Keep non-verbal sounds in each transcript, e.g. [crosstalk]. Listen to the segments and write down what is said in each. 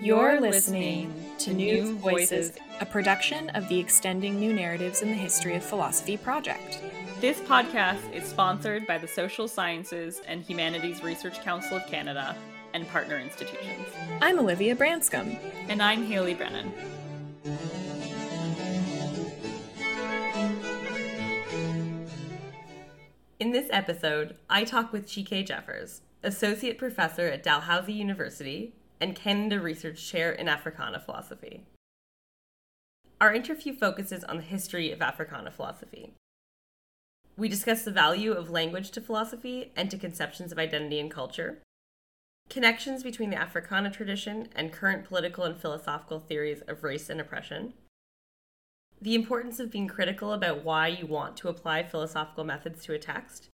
You're listening to New Voices, a production of the Extending New Narratives in the History of Philosophy project. This podcast is sponsored by the Social Sciences and Humanities Research Council of Canada and partner institutions. I'm Olivia Branscombe. And I'm Haley Brennan. In this episode, I talk with Chike Jeffers, Associate Professor at Dalhousie University and Canada Research Chair in Africana Philosophy. Our interview focuses on the history of Africana philosophy. We discuss the value of language to philosophy and to conceptions of identity and culture, connections between the Africana tradition and current political and philosophical theories of race and oppression, the importance of being critical about why you want to apply philosophical methods to a text,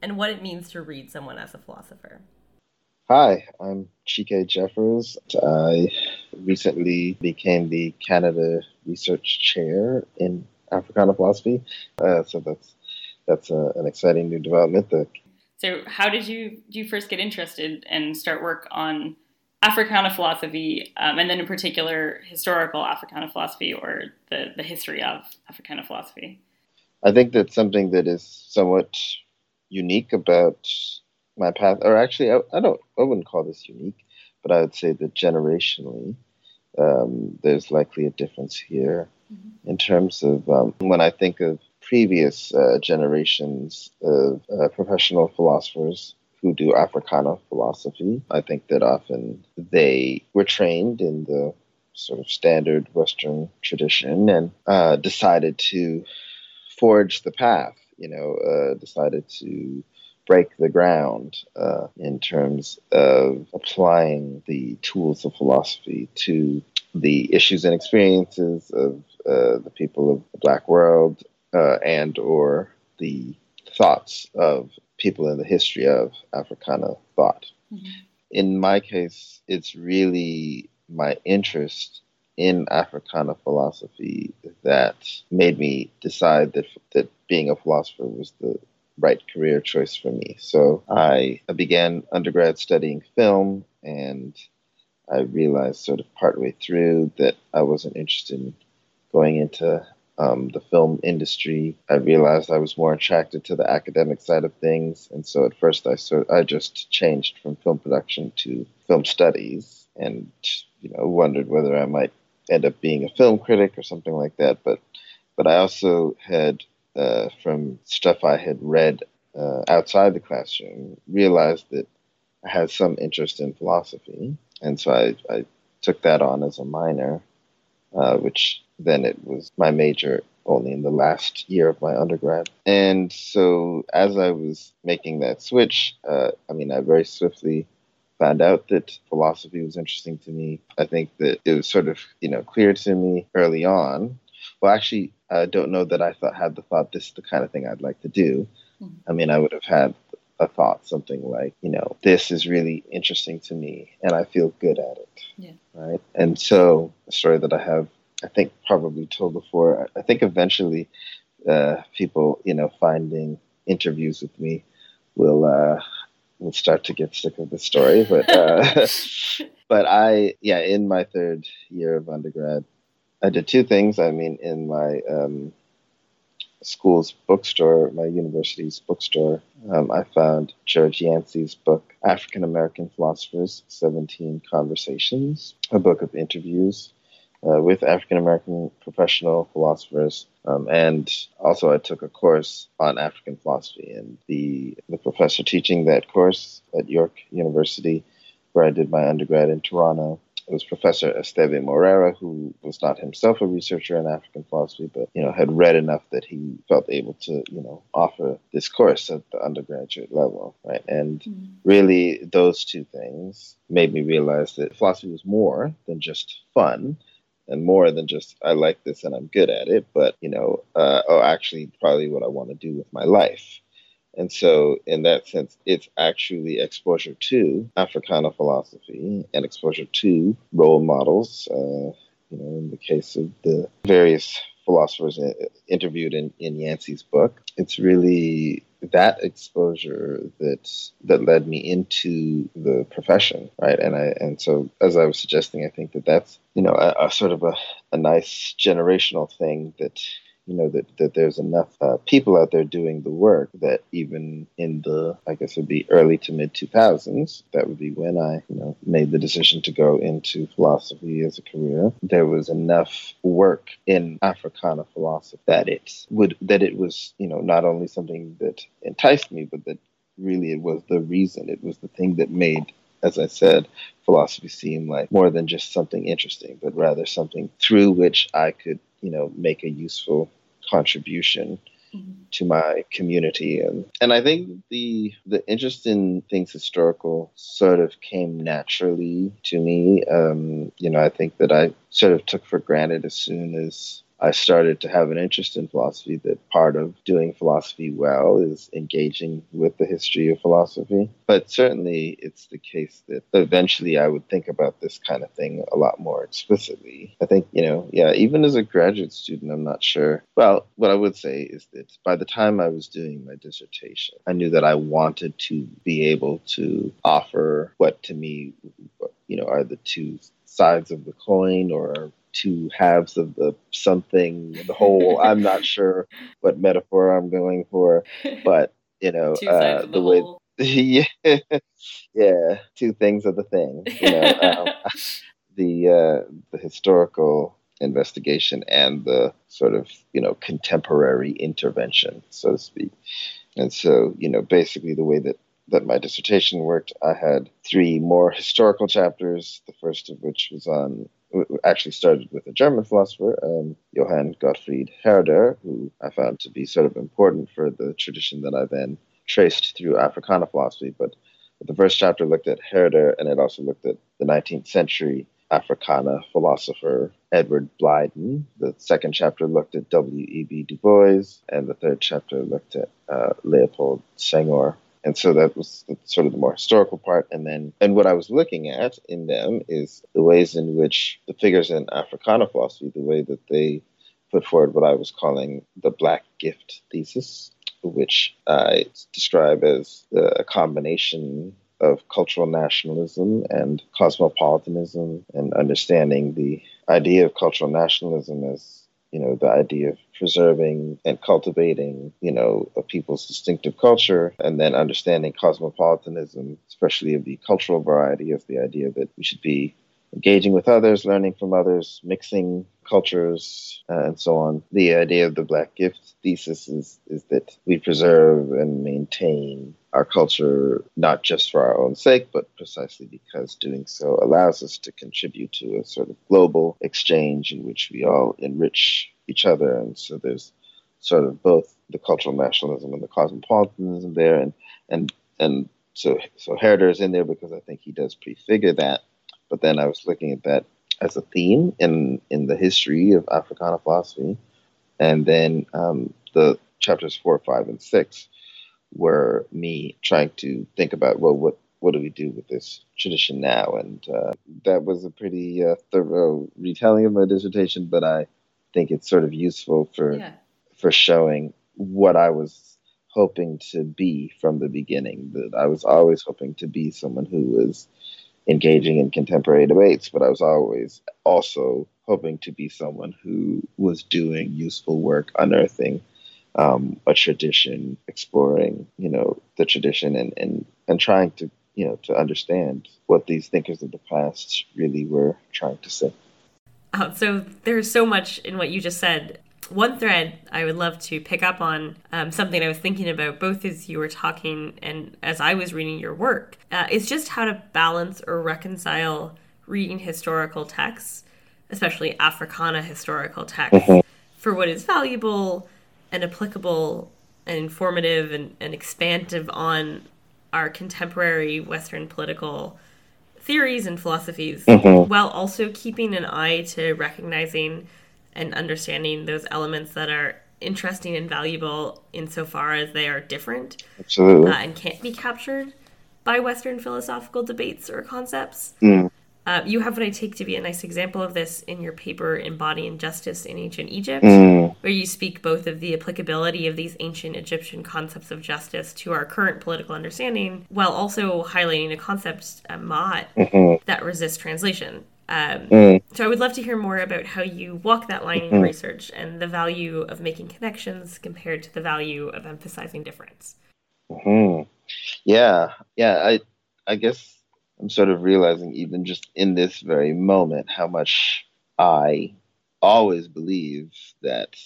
and what it means to read someone as a philosopher. Hi, I'm Chike Jeffers. I recently became the Canada Research Chair in Africana philosophy, uh, so that's that's uh, an exciting new development. That so, how did you do you first get interested and start work on Africana philosophy, um, and then in particular historical Africana philosophy or the the history of Africana philosophy? I think that's something that is somewhat unique about my path, or actually, I, I, don't, I wouldn't call this unique, but I would say that generationally, um, there's likely a difference here mm-hmm. in terms of um, when I think of previous uh, generations of uh, professional philosophers who do Africana philosophy. I think that often they were trained in the sort of standard Western tradition and uh, decided to forge the path, you know, uh, decided to break the ground uh, in terms of applying the tools of philosophy to the issues and experiences of uh, the people of the black world uh, and or the thoughts of people in the history of africana thought mm-hmm. in my case it's really my interest in africana philosophy that made me decide that that being a philosopher was the right career choice for me. So I, began undergrad studying film, and I realized sort of partway through that I wasn't interested in going into um, the film industry. I realized I was more attracted to the academic side of things, and so at first I sort I just changed from film production to film studies, and you know wondered whether I might end up being a film critic or something like that. But but I also had uh, from stuff I had read uh, outside the classroom, realized that I had some interest in philosophy, and so I, I took that on as a minor, uh, which then it was my major only in the last year of my undergrad. And so as I was making that switch, uh, I mean, I very swiftly found out that philosophy was interesting to me. I think that it was sort of, you know, clear to me early on. Well, actually, I don't know that I thought had the thought this is the kind of thing I'd like to do. Mm-hmm. I mean, I would have had a thought something like, you know, this is really interesting to me and I feel good at it. Yeah. Right. And so a story that I have, I think probably told before, I think eventually uh, people, you know, finding interviews with me will, uh, will start to get sick of the story. But, uh, [laughs] [laughs] but I, yeah, in my third year of undergrad, I did two things. I mean, in my um, school's bookstore, my university's bookstore, um, I found George Yancy's book, African American Philosophers 17 Conversations, a book of interviews uh, with African American professional philosophers. Um, and also, I took a course on African philosophy, and the, the professor teaching that course at York University, where I did my undergrad in Toronto, it was Professor Esteve Morera, who was not himself a researcher in African philosophy, but you know had read enough that he felt able to you know offer this course at the undergraduate level, right? And mm-hmm. really, those two things made me realize that philosophy was more than just fun and more than just I like this and I'm good at it, but you know, uh, oh, actually, probably what I want to do with my life. And so, in that sense, it's actually exposure to Africana philosophy and exposure to role models. Uh, you know, in the case of the various philosophers interviewed in, in Yancy's book. It's really that exposure that that led me into the profession, right? And I and so as I was suggesting, I think that that's you know a, a sort of a, a nice generational thing that you know that, that there's enough uh, people out there doing the work that even in the I guess it would be early to mid 2000s that would be when I you know made the decision to go into philosophy as a career there was enough work in Africana philosophy that it would that it was you know not only something that enticed me but that really it was the reason. It was the thing that made as I said, philosophy seem like more than just something interesting, but rather something through which I could you know make a useful contribution mm-hmm. to my community and and I think the the interest in things historical sort of came naturally to me um, you know I think that I sort of took for granted as soon as I started to have an interest in philosophy that part of doing philosophy well is engaging with the history of philosophy. But certainly it's the case that eventually I would think about this kind of thing a lot more explicitly. I think, you know, yeah, even as a graduate student, I'm not sure. Well, what I would say is that by the time I was doing my dissertation, I knew that I wanted to be able to offer what to me, you know, are the two sides of the coin or two halves of the something, the whole. I'm not [laughs] sure what metaphor I'm going for, but you know, uh, the, the way. [laughs] yeah, yeah, two things of the thing. You know, [laughs] um, the uh, the historical investigation and the sort of you know contemporary intervention, so to speak. And so, you know, basically the way that that my dissertation worked, I had three more historical chapters. The first of which was on actually started with a German philosopher, um, Johann Gottfried Herder, who I found to be sort of important for the tradition that I then traced through Africana philosophy. But the first chapter looked at Herder, and it also looked at the 19th century Africana philosopher Edward Blyden. The second chapter looked at W.E.B. Du Bois, and the third chapter looked at uh, Leopold Senghor and so that was sort of the more historical part. And then and what i was looking at in them is the ways in which the figures in africana philosophy the way that they put forward what i was calling the black gift thesis which i describe as a combination of cultural nationalism and cosmopolitanism and understanding the idea of cultural nationalism as you know, the idea of preserving and cultivating, you know, a people's distinctive culture, and then understanding cosmopolitanism, especially of the cultural variety, of the idea that we should be engaging with others, learning from others, mixing cultures, uh, and so on. The idea of the Black Gift thesis is, is that we preserve and maintain our culture not just for our own sake, but precisely because doing so allows us to contribute to a sort of global exchange in which we all enrich each other. And so there's sort of both the cultural nationalism and the cosmopolitanism there, and and and so so Herder is in there because I think he does prefigure that. But then I was looking at that as a theme in in the history of Africana philosophy, and then um, the chapters four, five, and six were me trying to think about well, what what do we do with this tradition now? And uh, that was a pretty uh, thorough retelling of my dissertation, but I think it's sort of useful for yeah. for showing what I was hoping to be from the beginning. That I was always hoping to be someone who was engaging in contemporary debates, but I was always also hoping to be someone who was doing useful work unearthing um, a tradition, exploring, you know, the tradition and, and, and trying to, you know, to understand what these thinkers of the past really were trying to say. Uh, so there's so much in what you just said. One thread I would love to pick up on, um, something I was thinking about both as you were talking and as I was reading your work, uh, is just how to balance or reconcile reading historical texts, especially Africana historical texts, mm-hmm. for what is valuable and applicable and informative and, and expansive on our contemporary Western political theories and philosophies, mm-hmm. while also keeping an eye to recognizing and understanding those elements that are interesting and valuable insofar as they are different uh, and can't be captured by Western philosophical debates or concepts. Mm. Uh, you have what I take to be a nice example of this in your paper, Embodying Justice in Ancient Egypt, Mm, where you speak both of the applicability of these ancient Egyptian concepts of justice to our current political understanding, while also highlighting a concept, uh, ma'at, mhm, that resists translation. Um, mm. so I would love to hear more about how you walk that line in your research and the value of making connections compared to the value of emphasizing difference. hmm Yeah, yeah. I I guess I'm sort of realizing even just in this very moment how much I always believe that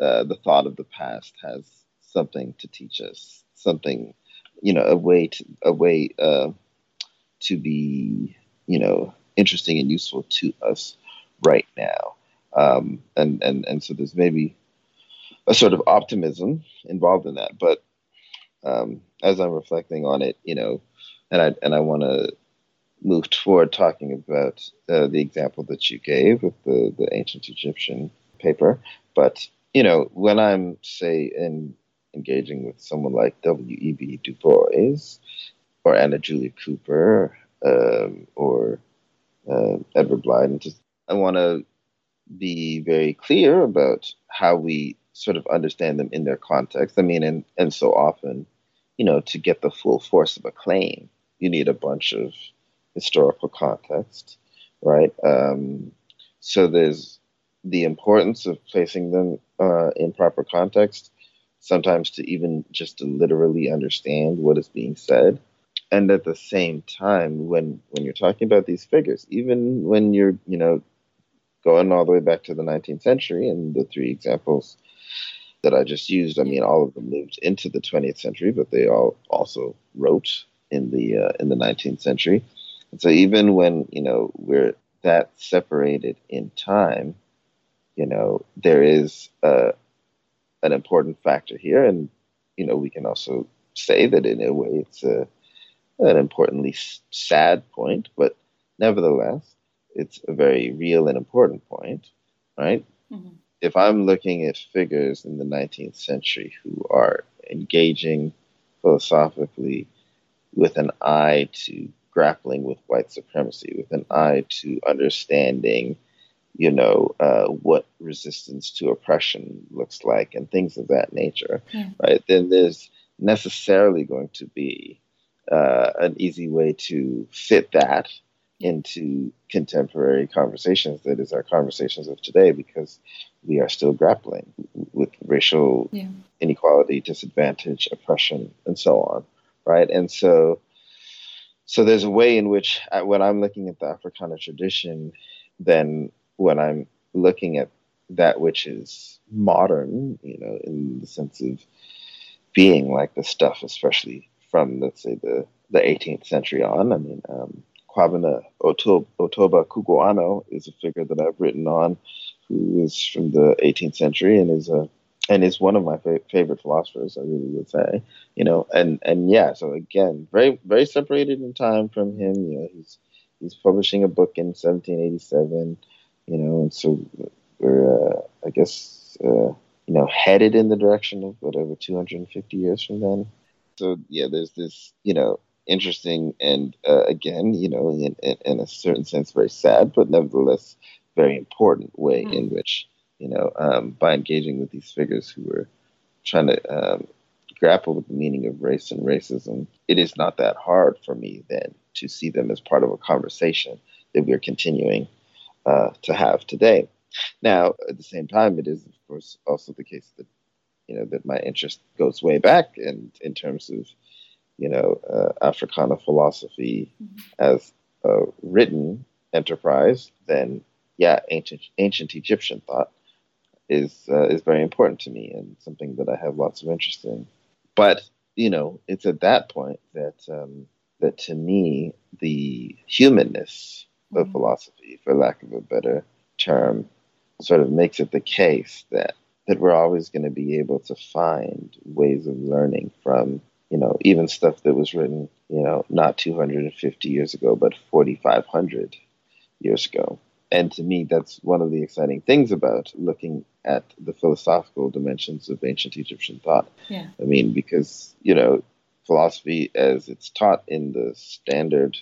uh, the thought of the past has something to teach us, something, you know, a way to a way uh, to be, you know, interesting and useful to us right now. Um, and and and so there's maybe a sort of optimism involved in that, but um, as I'm reflecting on it, you know, and I and I want to move toward talking about uh, the example that you gave with the the ancient Egyptian paper. But you know, when I'm say in engaging with someone like W. E. B. Du Bois or Anna Julia Cooper um, or uh, Edward Blyden, and just I want to be very clear about how we sort of understand them in their context. I mean, and and so often you know, to get the full force of a claim, you need a bunch of historical context, right? Um, so there's the importance of placing them uh, in proper context, sometimes to even just to literally understand what is being said. And at the same time, when when you're talking about these figures, even when you're, you know, going all the way back to the 19th century and the three examples that I just used, I mean, all of them lived into the 20th century, but they all also wrote in the uh, in the 19th century. And so even when you know we're that separated in time, you know, there is uh, an important factor here, and you know, we can also say that in a way it's a, an importantly sad point, but nevertheless, it's a very real and important point, right? Mhm. if I'm looking at figures in the 19th century who are engaging philosophically with an eye to grappling with white supremacy, with an eye to understanding, you know, uh, what resistance to oppression looks like and things of that nature, Yeah. right? Then there's necessarily going to be uh, an easy way to fit that into contemporary conversations that is our conversations of today because we are still grappling with racial Yeah. inequality disadvantage oppression and so on right and so so there's a way in which I, when i'm looking at the africana tradition then when i'm looking at that which is modern you know in the sense of being like the stuff especially from let's say the the 18th century on i mean um, Quobna Oto- Ottobah Cugoano is a figure that I've written on, who is from the 18th century and is a and is one of my fa- favorite philosophers. I really would say, you know, and and yeah. So again, very very separated in time from him. You know, he's he's publishing a book in 1787. You know, and so we're uh, I guess uh, you know headed in the direction of whatever 250 years from then. So yeah, there's this you know interesting and uh, again, you know, in, in, in a certain sense, very sad, but nevertheless very important way Mhm. in which, you know, um, by engaging with these figures who were trying to um, grapple with the meaning of race and racism, it is not that hard for me then to see them as part of a conversation that we're continuing uh, to have today. Now, at the same time, it is, of course, also the case that, you know, that my interest goes way back and in terms of you know, uh, Africana philosophy as a written enterprise, then yeah, ancient ancient Egyptian thought is uh, is very important to me and something that I have lots of interest in. But you know, it's at that point that um, that to me the humanness of Mhm. philosophy, for lack of a better term, sort of makes it the case that that we're always going to be able to find ways of learning from you know even stuff that was written you know not 250 years ago but 4500 years ago and to me that's one of the exciting things about looking at the philosophical dimensions of ancient egyptian thought Yeah. i mean because you know philosophy as it's taught in the standard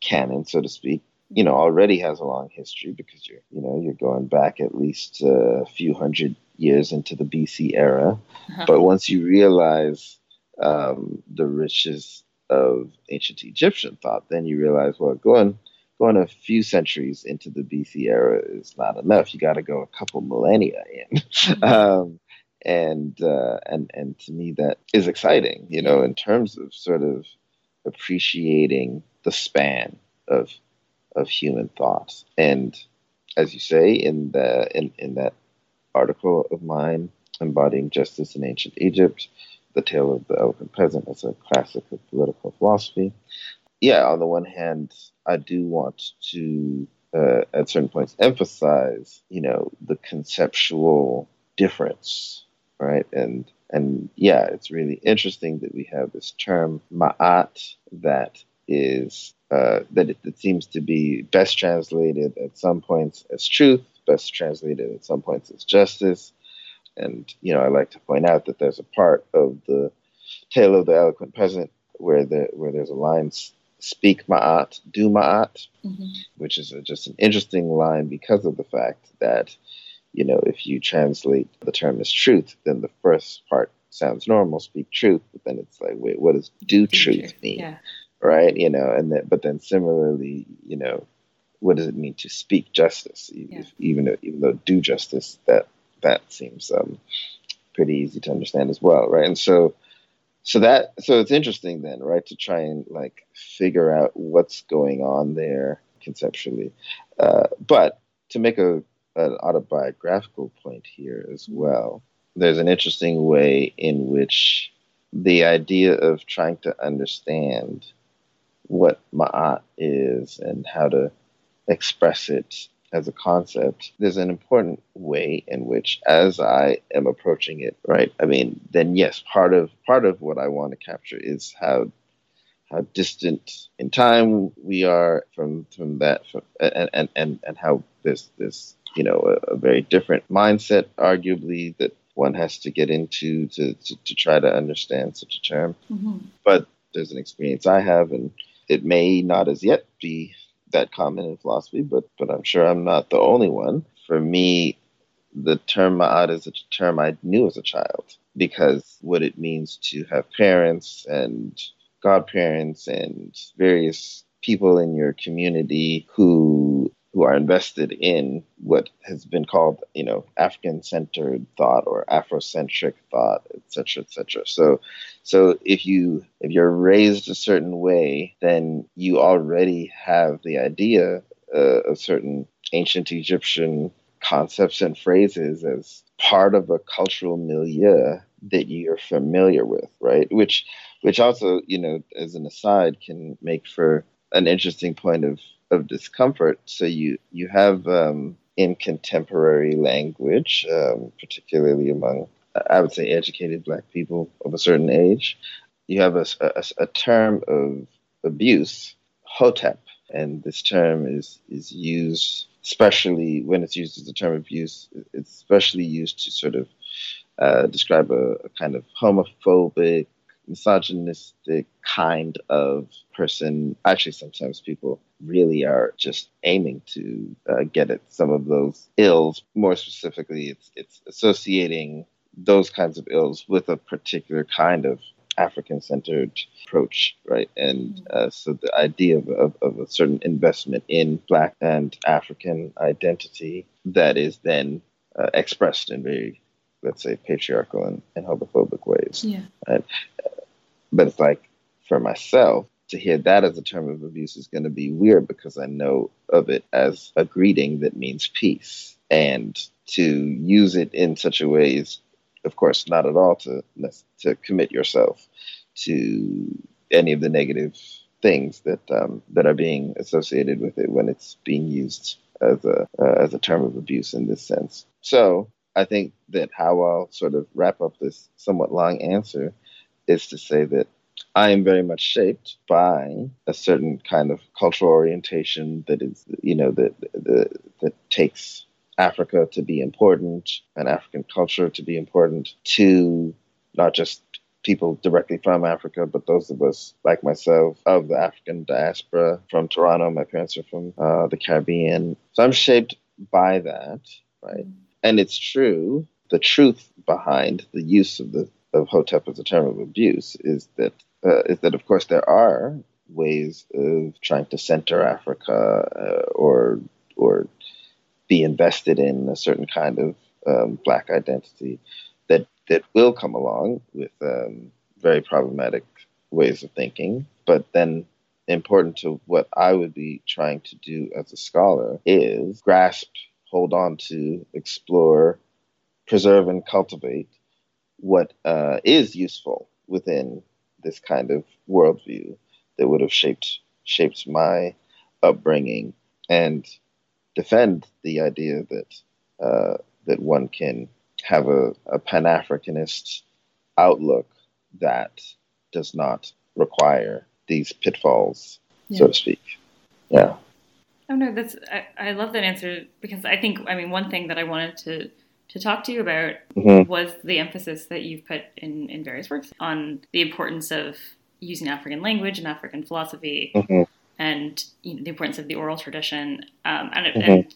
canon so to speak you know already has a long history because you're you know you're going back at least a few hundred years into the BC era. Uh-huh. But once you realize um, the riches of ancient Egyptian thought, then you realize well going going a few centuries into the BC era is not enough. You got to go a couple millennia in. Mm-hmm. [laughs] um, and uh, and and to me that is exciting, you know, in terms of sort of appreciating the span of of human thought. And as you say in the in, in that article of mine, embodying justice in ancient Egypt, the tale of the eloquent peasant is a classic of political philosophy. Yeah, on the one hand, I do want to uh, at certain points emphasize, you know, the conceptual difference, right? And and yeah, it's really interesting that we have this term ma'at that is uh, that it, it, seems to be best translated at some points as truth, best translated at some points as justice. And you know, I like to point out that there's a part of the tale of the eloquent peasant where the where there's a line speak ma'at, do ma'at, mm-hmm. which is a, just an interesting line because of the fact that, you know, if you translate the term as truth, then the first part sounds normal, speak truth, but then it's like, wait, what does do, do truth, truth mean? Yeah right? You know, and then, but then similarly, you know, what does it mean to speak justice? Yeah. If, even though, even though do justice, that that seems um, pretty easy to understand as well, right? And so, so that so it's interesting then, right, to try and like figure out what's going on there conceptually, uh, but to make a an autobiographical point here as mm-hmm. well. There's an interesting way in which the idea of trying to understand what ma'at is and how to express it as a concept, there's an important way in which, as I am approaching it, right? I mean, then yes, part of part of what I want to capture is how how distant in time we are from from that, from, and, and and and how there's this you know a, a, very different mindset, arguably that one has to get into to to, to try to understand such a term. Mm-hmm. But there's an experience I have, and it may not as yet be that common in philosophy, but but I'm sure I'm not the only one. For me, the term ma'at is a term I knew as a child because what it means to have parents and godparents and various people in your community who who are invested in what has been called, you know, African-centered thought or Afrocentric thought, et cetera, et cetera. So, so if you if you're raised a certain way, then you already have the idea uh, of certain ancient Egyptian concepts and phrases as part of a cultural milieu that you're familiar with, right? Which, which also, you know, as an aside, can make for an interesting point of of discomfort. So you you have um, in contemporary language, um, particularly among I would say educated Black people of a certain age, you have a, a, a term of abuse, hotep, and this term is is used especially when it's used as a term of abuse. It's especially used to sort of uh, describe a, a kind of homophobic misogynistic kind of person. Actually, sometimes people really are just aiming to uh, get at some of those ills. More specifically, it's it's associating those kinds of ills with a particular kind of African-centered approach, right? And uh, so the idea of, of, of, a certain investment in Black and African identity that is then uh, expressed in very, let's say, patriarchal and, and homophobic ways. Yeah. Right? But it's like for myself, to hear that as a term of abuse is going to be weird because I know of it as a greeting that means peace. And to use it in such a way is, of course, not at all to, to commit yourself to any of the negative things that um, that are being associated with it when it's being used as a uh, as a term of abuse in this sense. So I think that how I'll sort of wrap up this somewhat long answer is to say that I am very much shaped by a certain kind of cultural orientation that is, you know, that that, that takes Africa to be important and African culture to be important to not just people directly from Africa, but those of us like myself of the African diaspora from Toronto. My parents are from uh, the Caribbean, so I'm shaped by that, right? And it's true. The truth behind the use of the of Hotep as a term of abuse is that uh, is that of course there are ways of trying to center Africa uh, or or be invested in a certain kind of um, black identity that that will come along with um, very problematic ways of thinking. But then, important to what I would be trying to do as a scholar is grasp, hold on to, explore, preserve, and cultivate what uh, is useful within this kind of worldview that would have shaped shaped my upbringing and defend the idea that uh, that one can have a, a Pan Africanist outlook that does not require these pitfalls, yeah. so to speak. Yeah. Oh no, that's I, I love that answer because I think I mean one thing that I wanted to to talk to you about mm-hmm. was the emphasis that you've put in in various works on the importance of using African language and African philosophy, mm-hmm. and you know, the importance of the oral tradition. Um, and, mm-hmm. and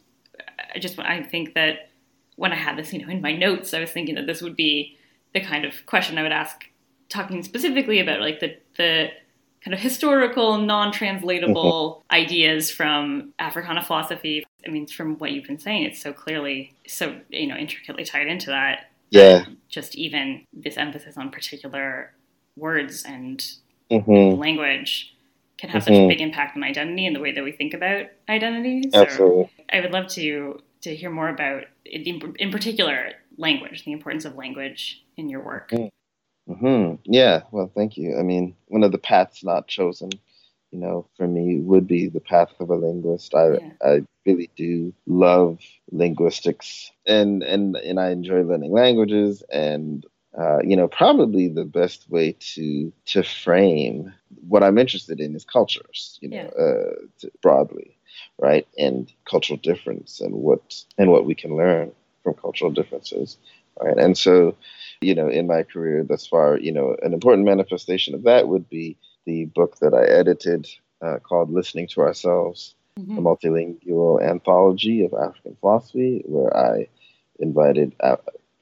I just I think that when I had this, you know, in my notes, I was thinking that this would be the kind of question I would ask, talking specifically about like the the kind of historical, non-translatable mm-hmm. ideas from Africana philosophy. I mean, from what you've been saying, it's so clearly so you know intricately tied into that. Yeah. Just even this emphasis on particular words and mm-hmm. language can have mm-hmm. such a mm-hmm. big impact on identity and the way that we think about identities. Absolutely. I would love to to hear more about, in, in particular, language, the importance of language in your work. Mm-hmm. Yeah. Well, thank you. I mean, one of the paths not chosen, you know, for me would be the path of a linguist. I yeah. I really do love linguistics, and and and I enjoy learning languages and uh, you know, probably the best way to to frame what I'm interested in is cultures, you know, yeah. uh, to, broadly, right, and cultural difference and what and what we can learn from cultural differences, right, and so, you know, in my career thus far, you know, an important manifestation of that would be the book that I edited uh, called "Listening to Ourselves." Mm-hmm. A multilingual anthology of African philosophy, where I invited uh,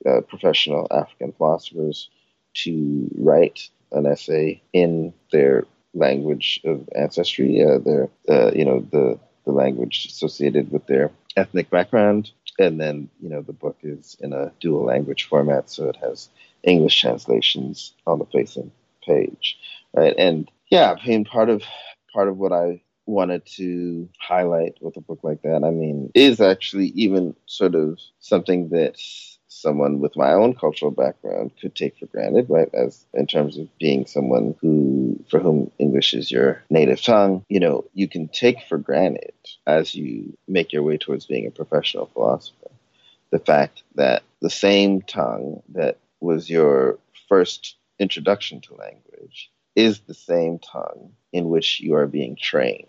uh, professional African philosophers to write an essay in their language of ancestry, uh, their uh, you know the the language associated with their ethnic background, and then you know the book is in a dual language format, so it has English translations on the facing page, right? And yeah, I mean part of part of what I wanted to highlight with a book like that, I mean, is actually even sort of something that someone with my own cultural background could take for granted, right? As in terms of being someone who, for whom English is your native tongue, you know, you can take for granted as you make your way towards being a professional philosopher the fact that the same tongue that was your first introduction to language is the same tongue in which you are being trained,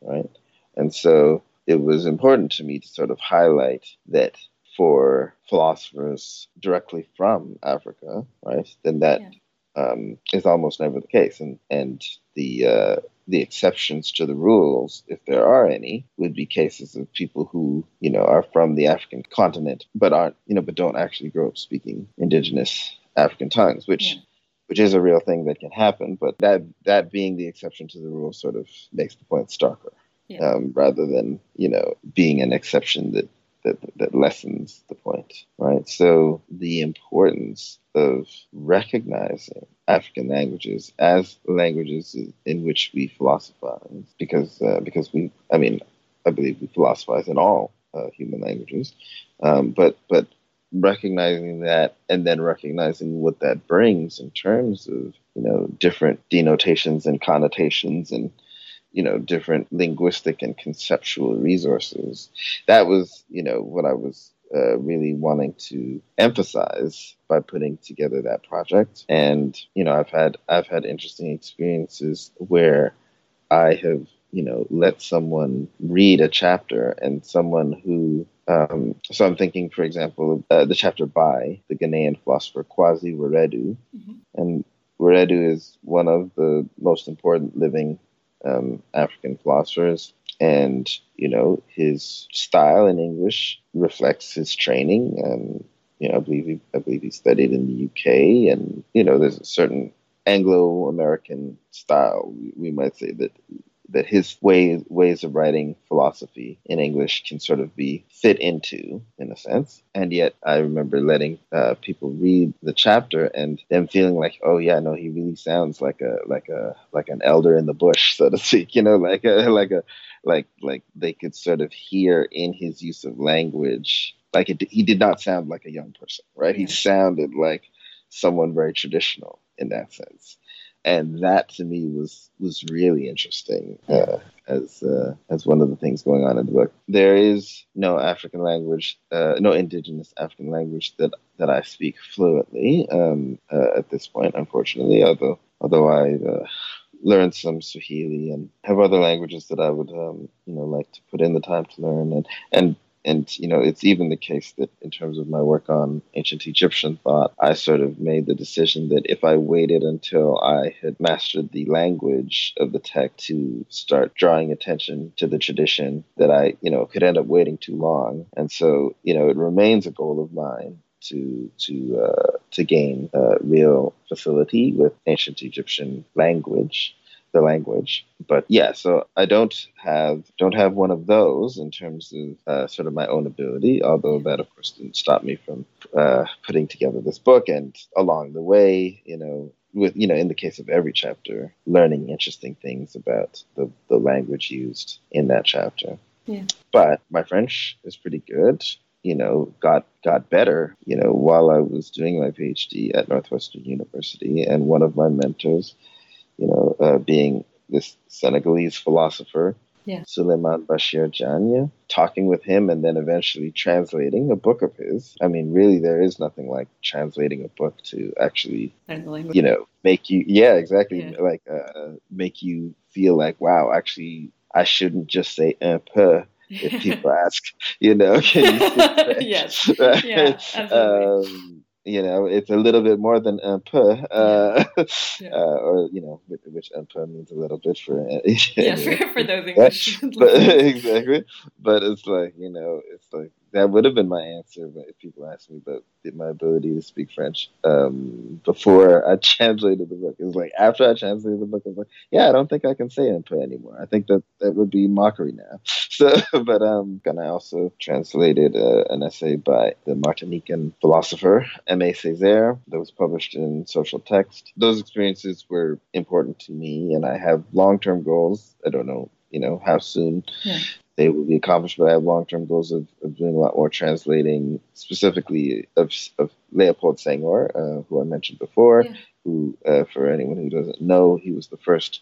right? And so it was important to me to sort of highlight that for philosophers directly from Africa, right, then that yeah. um, is almost never the case. And and the uh, the exceptions to the rules, if there are any, would be cases of people who you know are from the African continent but aren't you know but don't actually grow up speaking indigenous African tongues, which. Yeah. Which is a real thing that can happen, but that that being the exception to the rule sort of makes the point starker, yeah. um, rather than you know being an exception that that, that lessens the point, right? So the importance of recognizing African languages as languages in which we philosophize, because uh, because we, I mean, I believe we philosophize in all uh, human languages, um, but but recognizing that and then recognizing what that brings in terms of you know different denotations and connotations and you know different linguistic and conceptual resources. That was you know what i was uh, really wanting to emphasize by putting together that project. And you know i've had i've had interesting experiences where i have you know let someone read a chapter and someone who um, so i'm thinking for example uh, the chapter by the ghanaian philosopher kwasi wiredu mm-hmm. and Wiredu is one of the most important living um, African philosophers, and you know his style in English reflects his training. And you know, I believe he, I believe he studied in the UK, and you know, there's a certain Anglo-American style, we might say that that his ways ways of writing philosophy in English can sort of be fit into, in a sense. And yet, I remember letting uh, people read the chapter and them feeling like, oh yeah, no, he really sounds like a like a like an elder in the bush, so to speak. [laughs] You know, like a like a like like they could sort of hear in his use of language, like it, he did not sound like a young person, right? He sounded like someone very traditional in that sense and that to me was was really interesting uh, as uh, as one of the things going on in the book. There is no African language, uh, no indigenous African language that that I speak fluently um, uh, at this point, unfortunately. Although although I uh, learned some Swahili and have other languages that I would um, you know like to put in the time to learn and and and you know it's even the case that in terms of my work on ancient egyptian thought i sort of made the decision that if i waited until i had mastered the language of the text to start drawing attention to the tradition that i you know could end up waiting too long. And so you know it remains a goal of mine to to uh, to gain uh, real facility with ancient Egyptian language the language. But yeah, so I don't have don't have one of those in terms of uh, sort of my own ability. Although that, of course, didn't stop me from uh, putting together this book. And along the way, you know, with you know, in the case of every chapter, learning interesting things about the the language used in that chapter. Yeah. But my French is pretty good you know, got got better, you know, while I was doing my PhD at Northwestern University. And one of my mentors you know, uh, being this Senegalese philosopher, yeah. Souleymane Bachir Diagne, talking with him and then eventually translating a book of his. I mean, really, there is nothing like translating a book to actually, you know, make you, yeah, exactly, yeah. like uh, make you feel like, wow, actually, I shouldn't just say un peu if [laughs] people ask, you know, can you speak [laughs] yes. Right? [laughs] Yeah, absolutely. Um, you know, it's a little bit more than un peu, uh, [laughs] yeah. uh, or you know, which un peu means a little bit for [laughs] yeah, for, for those English. but, [laughs] exactly, but it's like you know, it's like that would have been my answer if people asked me about my ability to speak French um, before I [laughs] translated the book. It was like after I translated the book, I was like, yeah, I don't think I can say "un anymore. I think that that would be mockery now. [laughs] So, but um, and I also translated uh, an essay by the Martinican philosopher Aimé Césaire that was published in Social Text. Those experiences were important to me, and I have long-term goals. I don't know you know how soon yeah they will be accomplished. But I have long term goals of, of doing a lot more translating, specifically of, of Leopold Senghor, uh, who I mentioned before. Yeah. Who, uh, for anyone who doesn't know, he was the first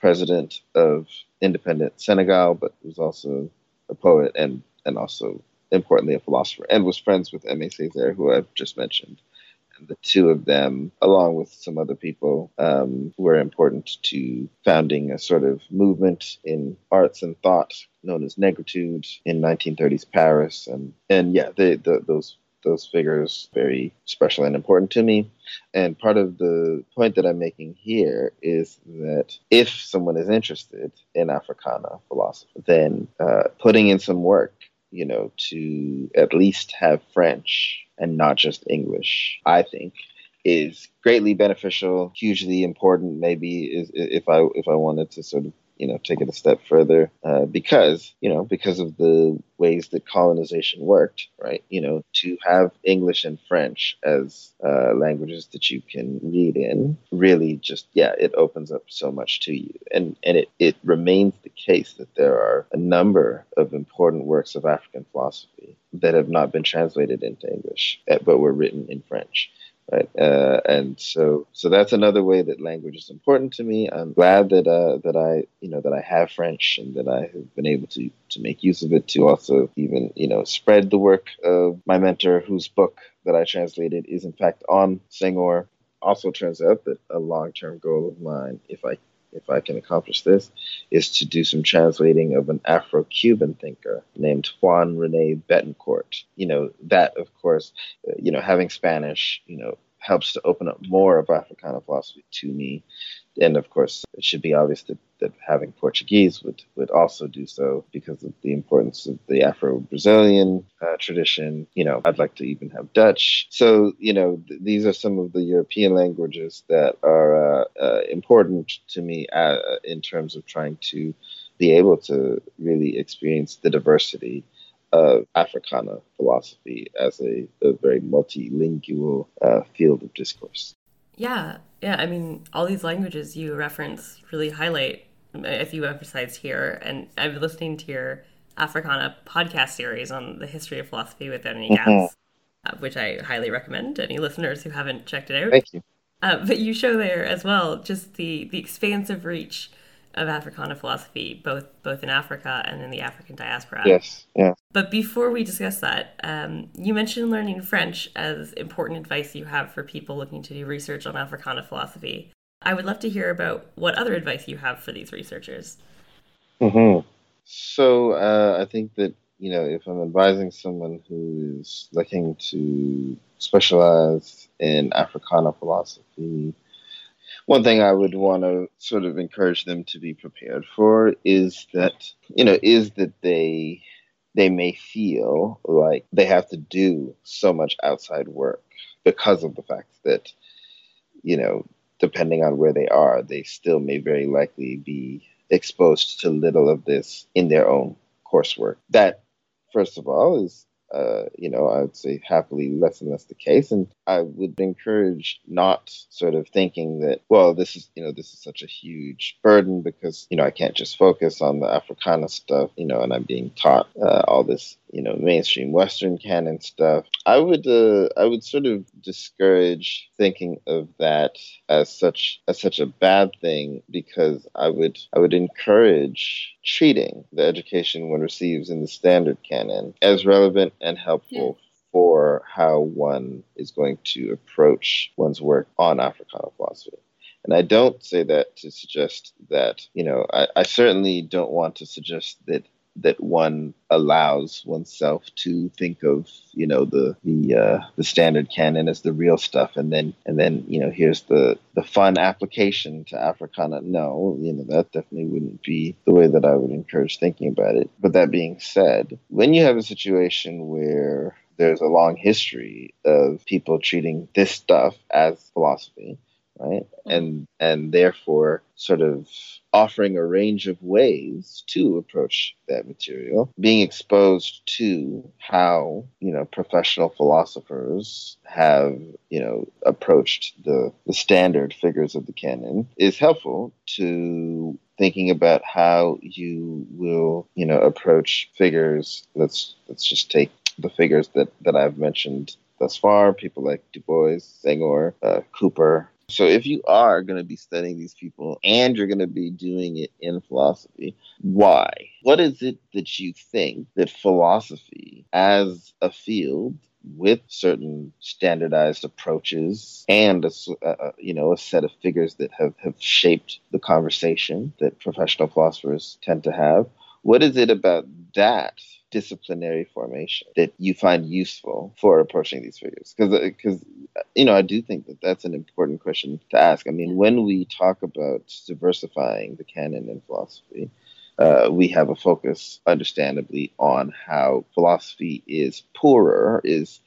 president of independent Senegal, but was also a poet and and also importantly a philosopher, and was friends with Aimé Césaire, who I've just mentioned the two of them, along with some other people, um, were important to founding a sort of movement in arts and thought known as Negritude in 1930s Paris. And, and yeah, they, the, those those figures very special and important to me. And part of the point that I'm making here is that if someone is interested in Africana philosophy, then uh, putting in some work you know, to at least have French and not just English, I think is greatly beneficial, hugely important. Maybe is if I if I wanted to sort of you know take it a step further uh, because you know because of the ways that colonization worked right? You know to have english and french as uh, languages that you can read in really just yeah it opens up so much to you. And and it, it remains the case that there are a number of important works of african philosophy that have not been translated into english eh, but were written in french right? Uh, and so, so that's another way that language is important to me. I'm glad that uh, that I, you know, that I have French and that I have been able to to make use of it to also even, you know, spread the work of my mentor, whose book that I translated is in fact on Senghor. Also, turns out that a long-term goal of mine, if I if I can accomplish this, is to do some translating of an Afro Cuban thinker named Juan Rene Betancourt. You know, that, of course, uh, you know, having Spanish, you know, helps to open up more of Africana philosophy to me. And of course, it should be obvious that, that having Portuguese would, would also do so because of the importance of the Afro Brazilian uh, tradition. You know, I'd like to even have Dutch. So, you know, th- these are some of the European languages that are uh, uh, important to me uh, in terms of trying to be able to really experience the diversity of Africana philosophy as a, a very multilingual uh, field of discourse. Yeah, yeah. I mean, all these languages you reference really highlight a you emphasize here, and I've been listening to your Africana podcast series on the history of philosophy without any gaps, mm-hmm. uh, which I highly recommend any listeners who haven't checked it out. Thank you. Uh, but you show there as well just the the expansive reach of Africana philosophy, both both in Africa and in the African diaspora. Yes, yeah. But before we discuss that, um, you mentioned learning French as important advice you have for people looking to do research on Africana philosophy. I would love to hear about what other advice you have for these researchers. Mm-hmm. So uh, I think that you know if I'm advising someone who is looking to specialize in Africana philosophy one thing I would want to sort of encourage them to be prepared for is that you know is that they they may feel like they have to do so much outside work because of the fact that you know depending on where they are they still may very likely be exposed to little of this in their own coursework. That first of all is uh, you know, I would say happily less and less the case. And I would encourage not sort of thinking that, well, this is, you know, this is such a huge burden because, you know, I can't just focus on the Africana stuff, you know, and I'm being taught uh, all this you know mainstream Western canon stuff. I would uh, I would sort of discourage thinking of that as such as such a bad thing because I would I would encourage treating the education one receives in the standard canon as relevant and helpful. Yeah. For how one is going to approach one's work on Africana philosophy. And I don't say that to suggest that, you know, I, I, certainly don't want to suggest that that one allows oneself to think of you know the the uh, the standard canon as the real stuff. And then and then you know here's the the fun application to africana. No you know that definitely wouldn't be the way that i would encourage thinking about it. But that being said when you have a situation where there's a long history of people treating this stuff as philosophy right? Mm-hmm. and and therefore sort of offering a range of ways to approach that material being exposed to how you know professional philosophers have you know approached the the standard figures of the canon is helpful to thinking about how you will you know approach figures. Let's let's just take the figures that that I've mentioned thus far. People like Du Bois Senghor uh, Cooper so if you are going to be studying these people and you're going to be doing it in philosophy, why? What is it that you think that philosophy as a field with certain standardized approaches and a, uh, you know a set of figures that have, have shaped the conversation that professional philosophers tend to have what is it about that disciplinary formation that you find useful for approaching these figures because because you know i do think that that's an important question to ask. I mean when we talk about diversifying the canon in philosophy uh, we have a focus understandably on how philosophy is poorer is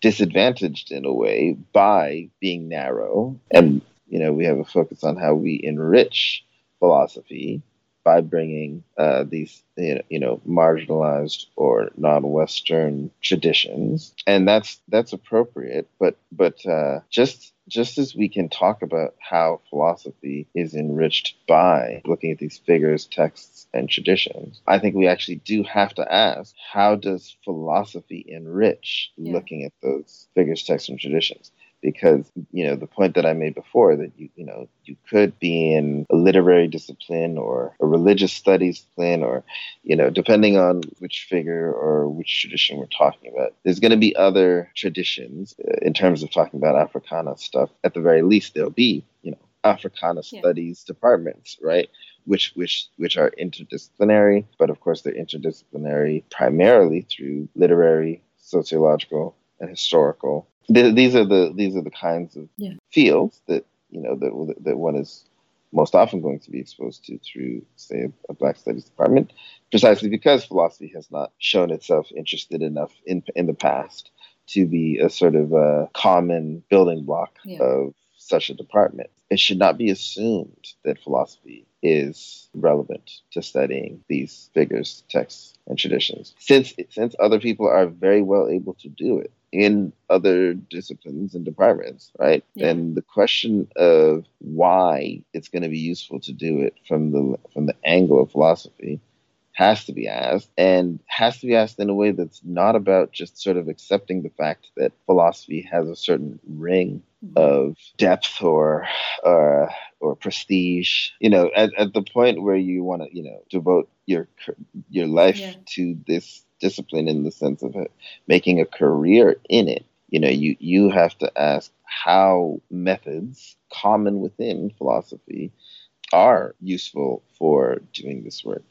disadvantaged in a way by being narrow. And you know we have a focus on how we enrich philosophy by bringing uh, these you know marginalized or non-Western traditions, and that's that's appropriate. But but uh, just just as we can talk about how philosophy is enriched by looking at these figures, texts, and traditions, I think we actually do have to ask how does philosophy enrich yeah. looking at those figures, texts, and traditions? Because you know the point that I made before that you you know you could be in a literary discipline or a religious studies discipline or you know depending on which figure or which tradition we're talking about there's going to be other traditions uh, in terms of talking about Africana stuff at the very least there'll be you know Africana yeah. studies departments right which which which are interdisciplinary but of course they're interdisciplinary primarily through literary sociological and historical th- these are the these are the kinds of Yeah. fields that you know that that one is most often going to be exposed to through, say, a, a Black Studies department, precisely because philosophy has not shown itself interested enough in in the past to be a sort of a common building block Yeah. of such a department. It should not be assumed that philosophy is relevant to studying these figures, texts, and traditions, since since other people are very well able to do it in other disciplines and departments, right? Yeah. And the question of why it's going to be useful to do it from the from the angle of philosophy has to be asked and has to be asked in a way that's not about just sort of accepting the fact that philosophy has a certain ring mm-hmm. of depth or or or prestige you know at, at the point where you want to you know devote your your life Yeah. to this discipline in the sense of it, making a career in it. You know you you have to ask how methods common within philosophy are useful for doing this work.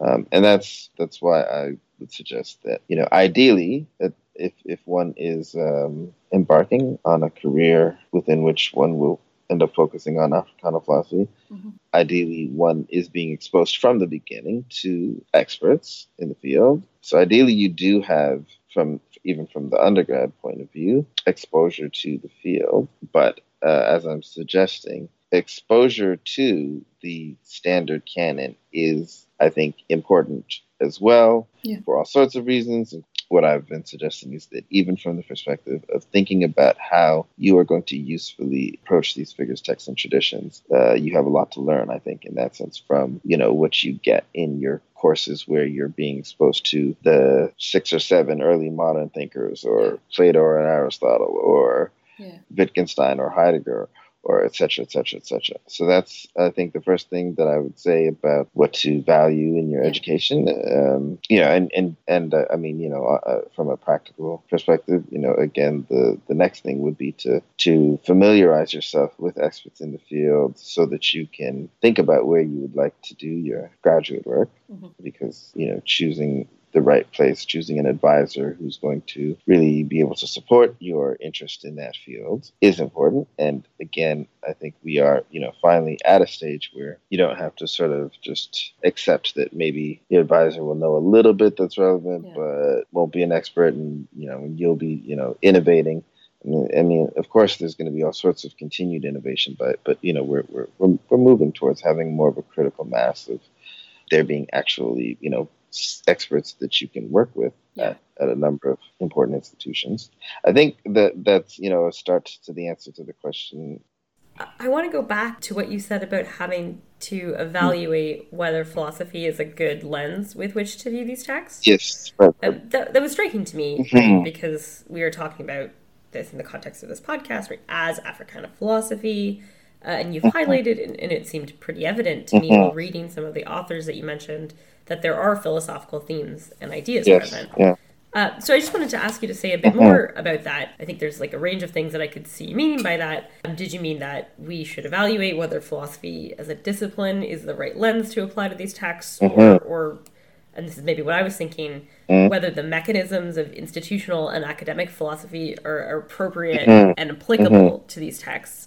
Um, and that's that's why I would suggest that you know ideally if if one is um, embarking on a career within which one will end up focusing on Africana philosophy, Mhm. ideally one is being exposed from the beginning to experts in the field. So ideally you do have from even from the undergrad point of view exposure to the field, but uh, as I'm suggesting, exposure to the standard canon is, I think, important as well Yeah. for all sorts of reasons. What I've been suggesting is that even from the perspective of thinking about how you are going to usefully approach these figures, texts, and traditions, uh, you have a lot to learn, I think, in that sense, from you know what you get in your courses where you're being exposed to the six or seven early modern thinkers, or Plato and Aristotle, or Yeah. Wittgenstein or Heidegger or et cetera, et cetera, et cetera. So that's, I think, the first thing that I would say about what to value in your Yeah. education. Um, you know, and and and uh, I mean, you know, uh, from a practical perspective, you know, again, the the next thing would be to to familiarize yourself with experts in the field so that you can think about where you would like to do your graduate work, Mhm. because you know, choosing the right place, choosing an advisor who's going to really be able to support your interest in that field is important. And again, I think we are, you know, finally at a stage where you don't have to sort of just accept that maybe your advisor will know a little bit that's relevant, Yeah. but won't be an expert, and you know, you'll be, you know, innovating. I mean, of course, there's going to be all sorts of continued innovation, but but you know, we're we're we're, we're moving towards having more of a critical mass of there being actually, you know, experts that you can work with Yeah. at, at a number of important institutions. I think that that's, you know, a start to the answer to the question. I want to go back to what you said about having to evaluate whether philosophy is a good lens with which to view these texts. Yes, right. Uh, that, that was striking to me Mhm. because we were talking about this in the context of this podcast right, as Africana philosophy. Uh, and you've highlighted, and, and it seemed pretty evident to me while reading some of the authors that you mentioned, that there are philosophical themes and ideas yes, present. yeah. Uh, so I just wanted to ask you to say a bit more about that. I think there's like a range of things that I could see you meaning by that. Um, did you mean that we should evaluate whether philosophy as a discipline is the right lens to apply to these texts, or, or and this is maybe what I was thinking, whether the mechanisms of institutional and academic philosophy are, are appropriate and applicable to these texts?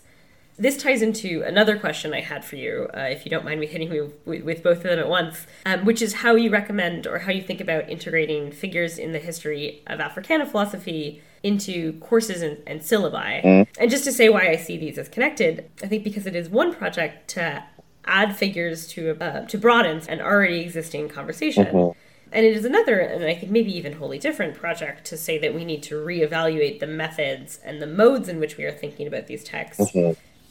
This ties into another question I had for you, uh, if you don't mind me hitting you with, with both of them at once, um, which is how you recommend or how you think about integrating figures in the history of Africana philosophy into courses and, and syllabi. And just to say why I see these as connected, I think because it is one project to add figures to uh, to broaden an already existing conversation. And it is another, and I think maybe even wholly different project to say that we need to reevaluate the methods and the modes in which we are thinking about these texts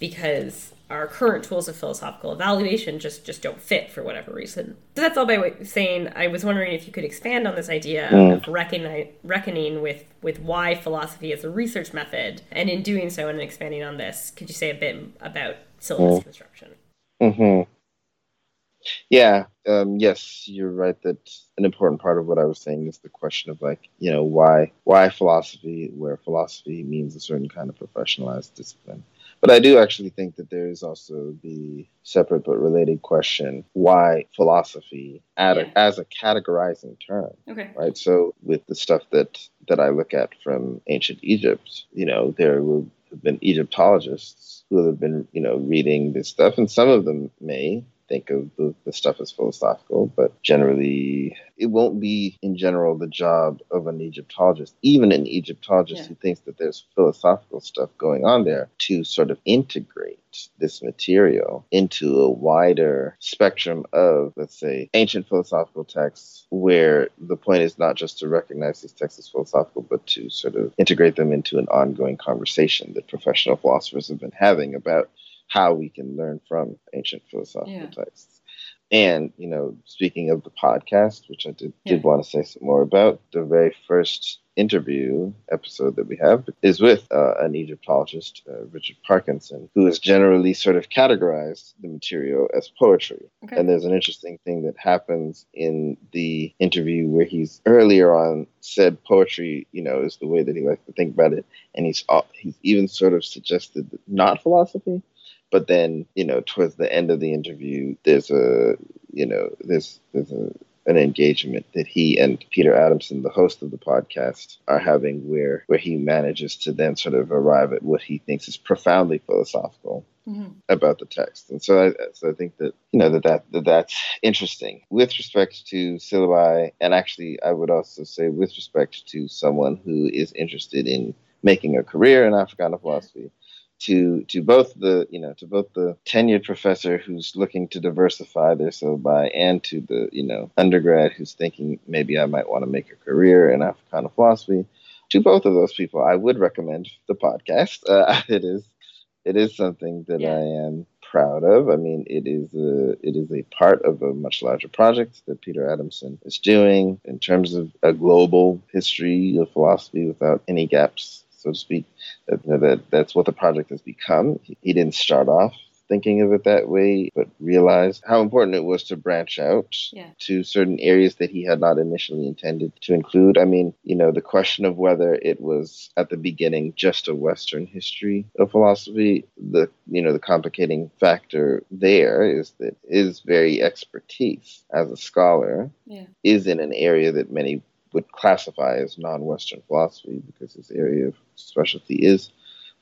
because our current tools of philosophical evaluation just just don't fit for whatever reason. So that's all by way saying I was wondering if you could expand on this idea of recogni- reckoning with with why philosophy is a research method, and in doing so and expanding on this, could you say a bit about syllabus construction? hmm Yeah. Um, yes, you're right that an important part of what I was saying is the question of like, you know, why why philosophy, where philosophy means a certain kind of professionalized discipline. But I do actually think that there is also the separate but related question: why philosophy at Yeah. a, as a categorizing term? Okay. right? So with the stuff that that I look at from ancient Egypt, you know, there will have been Egyptologists who have been, you know, reading this stuff, and some of them may think of the, the stuff as philosophical, but generally it won't be in general the job of an Egyptologist, even an Egyptologist yeah. who thinks that there's philosophical stuff going on there, to sort of integrate this material into a wider spectrum of, let's say, ancient philosophical texts, where the point is not just to recognize these texts as philosophical, but to sort of integrate them into an ongoing conversation that professional philosophers have been having about how we can learn from ancient philosophical yeah. texts. And, you know, speaking of the podcast, which I did, yeah. did want to say some more about, the very first interview episode that we have is with uh, an Egyptologist, uh, Richard Parkinson, who has generally sort of categorized the material as poetry. Okay. And there's an interesting thing that happens in the interview where he's earlier on said poetry, you know, is the way that he likes to think about it. And he's, uh, he's even sort of suggested not philosophy but then, you know, towards the end of the interview, there's a, you know, there's there's a an engagement that he and Peter Adamson, the host of the podcast, are having where where he manages to then sort of arrive at what he thinks is profoundly philosophical mm-hmm. about the text. And so I so I think that you know that, that that that's interesting. With respect to syllabi, and actually I would also say with respect to someone who is interested in making a career in Africana philosophy to to both the you know to both the tenured professor who's looking to diversify their syllabi and to the you know undergrad who's thinking maybe I might want to make a career in Africana philosophy. To both of those people, I would recommend the podcast. [laughs] Uh, it is it is something that yeah. I am proud of. I mean, it is a it is a part of a much larger project that Peter Adamson is doing in terms of a global history of philosophy without any gaps so to speak. That, that that's what the project has become. He, he didn't start off thinking of it that way, but realized how important it was to branch out yeah. to certain areas that he had not initially intended to include. I mean, you know, the question of whether it was at the beginning just a Western history of philosophy, the you know, the complicating factor there is that his very expertise as a scholar yeah. is in an area that many would classify as non-Western philosophy because his area of specialty is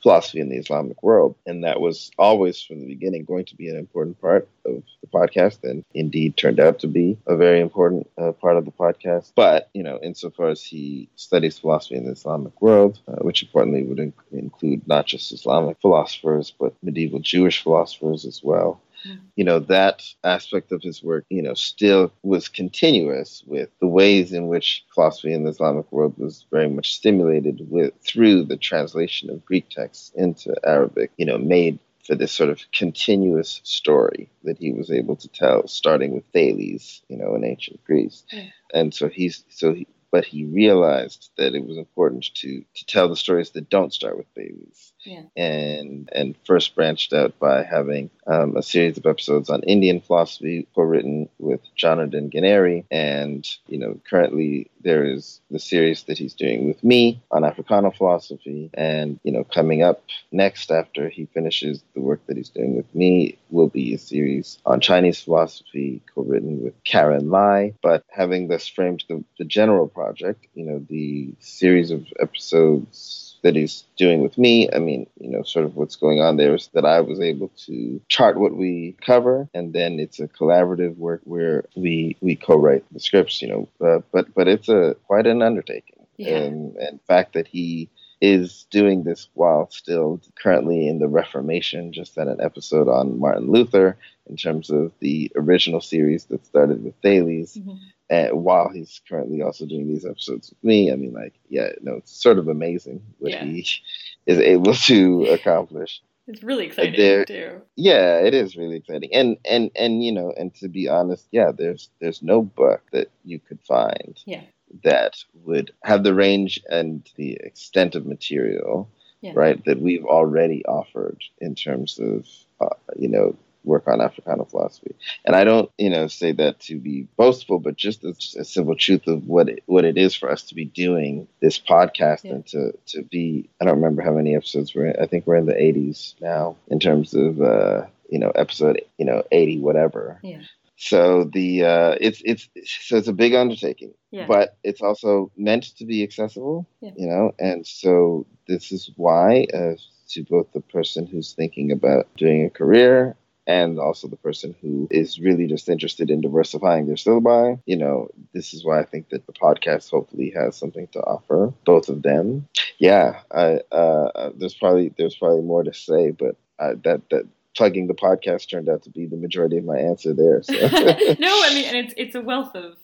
philosophy in the Islamic world. And that was always from the beginning going to be an important part of the podcast and indeed turned out to be a very important uh, part of the podcast. But, you know, insofar as he studies philosophy in the Islamic world, uh, which importantly would inc- include not just Islamic philosophers, but medieval Jewish philosophers as well Mm-hmm. you know, that aspect of his work, you know, still was continuous with the ways in which philosophy in the Islamic world was very much stimulated with through the translation of Greek texts into Arabic, you know, made for this sort of continuous story that he was able to tell, starting with Thales, you know, in ancient Greece. Yeah. And so he's so he, but he realized that it was important to to tell the stories that don't start with Thales. Yeah. And and first branched out by having um, a series of episodes on Indian philosophy co-written with Jonardon Ganeri. And, you know, currently there is the series that he's doing with me on Africana philosophy. And, you know, coming up next after he finishes the work that he's doing with me will be a series on Chinese philosophy co-written with Karyn Lai. But having this framed the, the general project, you know, the series of episodes that he's doing with me. I mean, you know, sort of what's going on there is that I was able to chart what we cover, and then it's a collaborative work where we we co-write the scripts. You know, uh, but but it's a quite an undertaking. Yeah. And and fact that he is doing this while still currently in the Reformation, just had an episode on Martin Luther in terms of the original series that started with Thales. Mm-hmm and while he's currently also doing these episodes with me, I mean, like, yeah, no, it's sort of amazing what yeah. he [laughs] is able to accomplish. It's really exciting there, too. Yeah, it is really exciting, and and and you know, and to be honest, yeah, there's there's no book that you could find yeah. That would have the range and the extent of material, yeah. right, that we've already offered in terms of uh, you know work on Africana philosophy. And I don't, you know, say that to be boastful, but just as a simple truth of what it, what it is for us to be doing this podcast yeah. and to, to be, I don't remember how many episodes we're in. I think we're in the 80s now in terms of, uh, you know, episode, you know, 80, whatever. Yeah So the uh, it's it's so it's a big undertaking, Yeah. but it's also meant to be accessible. Yeah. You know, and so this is why uh, to both the person who's thinking about doing a career and also the person who is really just interested in diversifying their syllabi. You know, this is why I think that the podcast hopefully has something to offer both of them. Yeah, I, uh, there's probably there's probably more to say, but uh, that that plugging the podcast turned out to be the majority of my answer there. So. [laughs] no, I mean, and it's it's a wealth of.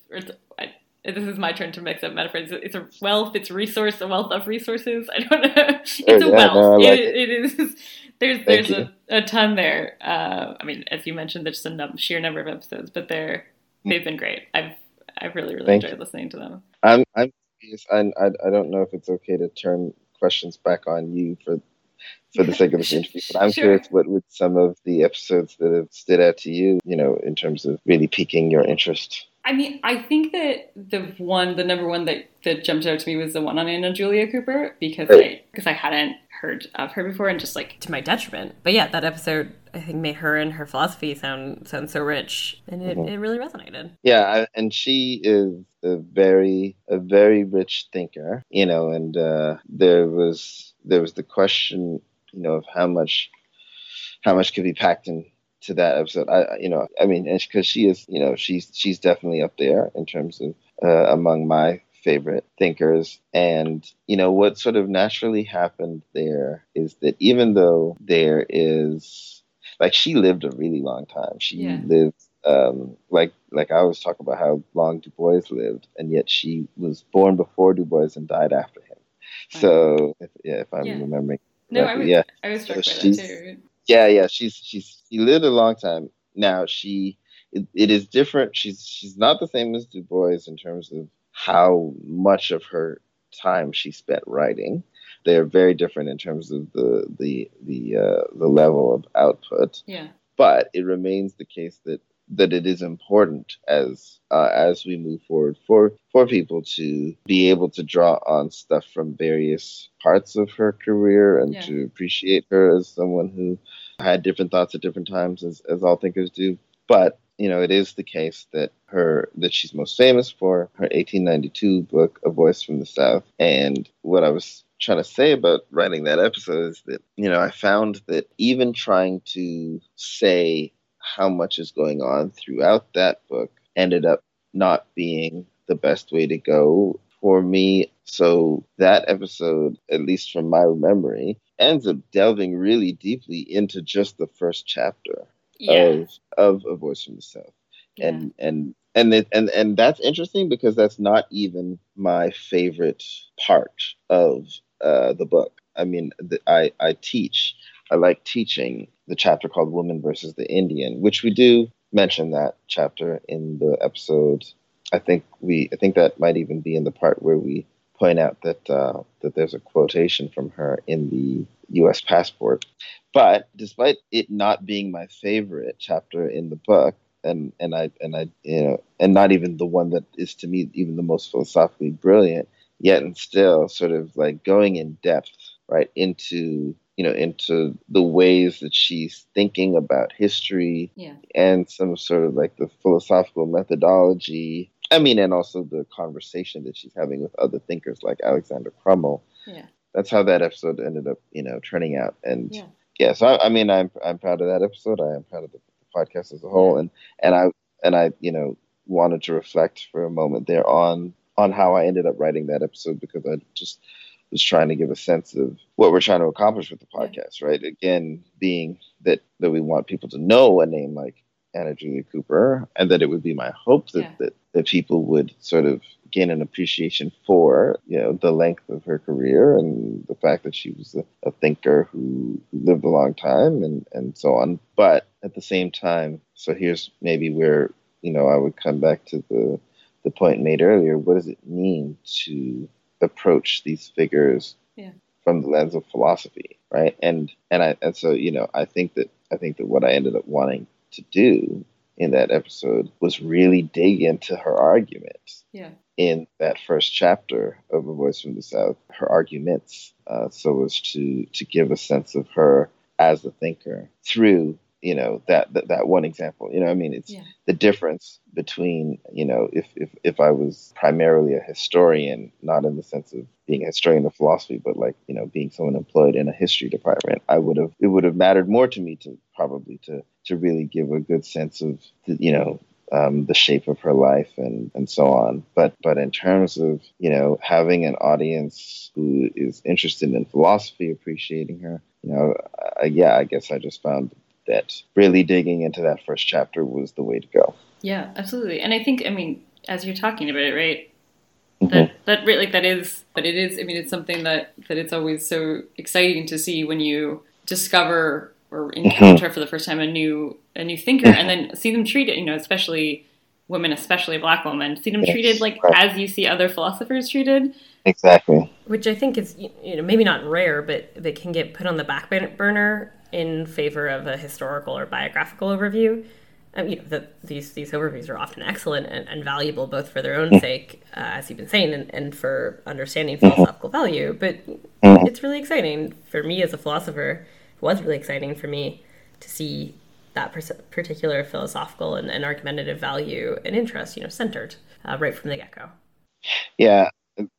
I, this is my turn to mix up metaphors. It's a wealth. It's resource. A wealth of resources. [laughs] I don't know. It's Oh, a wealth. no, like it, it is. [laughs] There's there's a, a ton there. Uh, I mean, as you mentioned, there's a num- sheer number of episodes, but they're they've been great. I've I've really really Thank enjoyed listening to them. I'm I'm. I I don't know if it's okay to turn questions back on you for for the sake of this interview, but I'm Sure. curious what would some of the episodes that have stood out to you, you know, in terms of really piquing your interest. I mean, I think that the one, the number one that, that jumped out to me was the one on Anna Julia Cooper because Right. I because I hadn't heard of her before and just like to my detriment. But yeah, that episode I think made her and her philosophy sound sound so rich, and it, Mhm. it really resonated. Yeah, I, and she is a very a very rich thinker, you know, and uh, there was there was the question, you know, of how much how much could be packed into that episode. I you know, I mean, because she is, you know, she's she's definitely up there in terms of uh, among my favorite thinkers. And you know, what sort of naturally happened there is that even though there is like she lived a really long time, she Yeah. lived um, like like I always talk about how long Du Bois lived, and yet she was born before Du Bois and died after him. So if, yeah, if I'm Yeah. remembering, no, I was yeah, I was struck by that too. yeah, yeah, she's she's she lived a long time. Now she it, it is different. She's she's not the same as Du Bois in terms of how much of her time she spent writing. They are very different in terms of the the the uh, the level of output Yeah, but it remains the case that that it is important as uh, as we move forward for for people to be able to draw on stuff from various parts of her career and Yeah. to appreciate her as someone who had different thoughts at different times as, as all thinkers do but you know it is the case that her that she's most famous for her 1892 book a voice from the south and what i was trying to say about writing that episode is that you know i found that even trying to say how much is going on throughout that book ended up not being the best way to go for me so that episode at least from my memory ends up delving really deeply into just the first chapter yeah, of of a voice from the south yeah. and and and it, and and that's interesting because that's not even my favorite part of uh, the book. I mean, the, I I teach. I like teaching the chapter called "Woman versus the Indian," which we do mention that chapter in the episode. I think we. I think that might even be in the part where we point out that uh, that there's a quotation from her in the U.S. passport. But despite it not being my favorite chapter in the book, and and I and I you know and not even the one that is to me even the most philosophically brilliant yet and still sort of like going in depth right into you know into the ways that she's thinking about history yeah, and some sort of like the philosophical methodology. I mean and also the conversation that she's having with other thinkers like alexander crummell yeah, that's how that episode ended up you know turning out. And yeah. yeah, so I, I mean, I'm I'm proud of that episode. I am proud of the, the podcast as a whole, and and I and I you know wanted to reflect for a moment there on on how I ended up writing that episode because I just was trying to give a sense of what we're trying to accomplish with the podcast, right? Again, being that that we want people to know a name like Anna Julia Cooper, and that it would be my hope that Yeah. that, that people would sort of gain an appreciation for you know the length of her career and the fact that she was a, a thinker who, lived a long time and and so on. But at the same time, so here's maybe where you know I would come back to the the point made earlier. What does it mean to approach these figures Yeah. from the lens of philosophy, right? And and I and so you know I think that I think that what I ended up wanting to do in that episode was really dig into her arguments Yeah. in that first chapter of A Voice from the South, her arguments, uh, so as to to give a sense of her as a thinker through you know that, that that one example. You know, I mean, it's Yeah. the difference between you know if if if I was primarily a historian, not in the sense of being a historian of philosophy, but like you know being someone employed in a history department, I would have it would have mattered more to me to probably to to really give a good sense of the, you know um, the shape of her life and and so on. But but in terms of you know having an audience who is interested in philosophy, appreciating her, you know, uh, yeah, I guess I just found that really digging into that first chapter was the way to go. Yeah, absolutely. And I think, I mean, as you're talking about it, right? Mhm. That that really like that is, but it is. I mean, it's something that that it's always so exciting to see when you discover or encounter for the first time a new a new thinker, and then see them treated. You know, especially women, especially black women, see them Yes, treated like right. as you see other philosophers treated. Exactly. which I think is you know maybe not rare, but that can get put on the back burner in favor of a historical or biographical overview. I mean, you know, the, these these overviews are often excellent and, and valuable both for their own sake, uh, as you've been saying, and, and for understanding philosophical value. But Mhm. it's really exciting for me as a philosopher. It was really exciting for me to see that pers- particular philosophical and, and argumentative value and interest, you know, centered uh, right from the get go. Yeah.